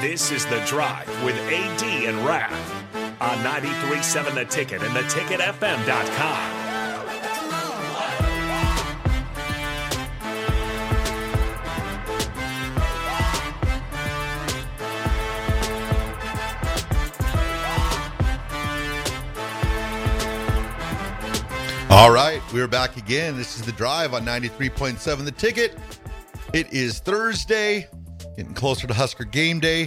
This is The Drive with AD and Raf on 93.7 The Ticket and theticketfm.com. All right, we're back again. This is the drive on 93.7 The Ticket. It is Thursday, getting closer to Husker game day.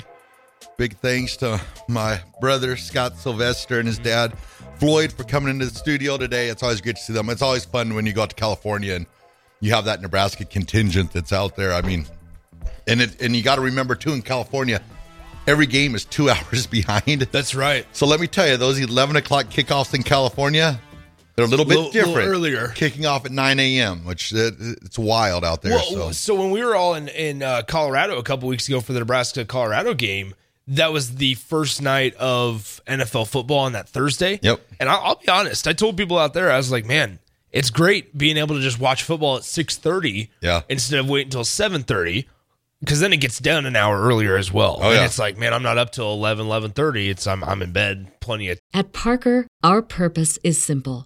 Big thanks to my brother Scott Sylvester and his dad Floyd for coming into the studio today. It's always good to see them. It's always fun when you go out to California and you have that Nebraska contingent that's out there. I mean, and it and you got to remember too in California, every game is two hours behind. That's right. So let me tell you, those 11 o'clock kickoffs in California, they're a little bit Little- little different. earlier. Kicking off at 9 a.m., which uh, it's wild out there. Well, so. so. when we were all in in uh, Colorado a couple weeks ago for the Nebraska Colorado game, that was the first night of NFL football on that Thursday. Yep. And I'll, I'll be honest, I told people out there, I was like, man, it's great being able to just watch football at six thirty. Yeah. Instead of waiting until seven thirty. Because then it gets down an hour earlier as well. Oh, and yeah. it's like, man, I'm not up till 11, 11.30. It's I'm, I'm in bed plenty of At Parker, our purpose is simple.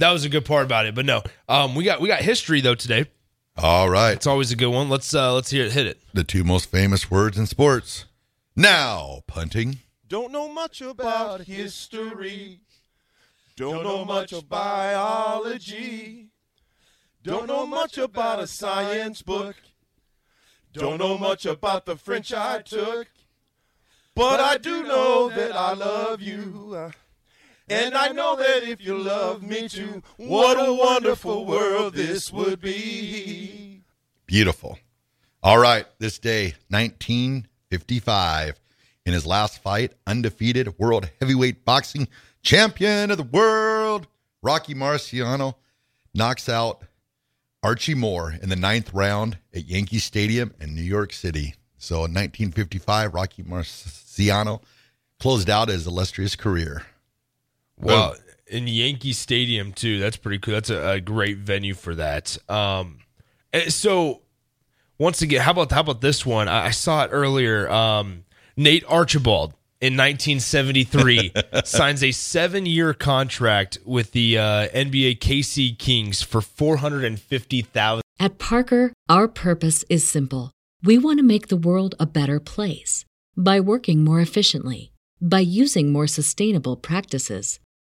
that was a good part about it. But no, um, we got we got history though today. All right. It's always a good one. Let's uh let's hear it hit it. the two most famous words in sports. Now, punting. Don't know much about history. Don't know much of biology. Don't know much about a science book. Don't know much about the French I took. But I do know that I love you. And I know that if you love me too, what a wonderful world this would be. Beautiful. All right. This day, 1955. In his last fight, undefeated world heavyweight boxing champion of the world, Rocky Marciano knocks out Archie Moore in the ninth round at Yankee Stadium in New York City. So in 1955, Rocky Marciano closed out his illustrious career. Wow. In Yankee Stadium too. That's pretty cool. That's a, a great venue for that. Um so once again, how about how about this one? I, I saw it earlier. Um Nate Archibald in 1973 signs a seven-year contract with the uh, NBA KC Kings for 450,000. At Parker, our purpose is simple. We want to make the world a better place by working more efficiently, by using more sustainable practices,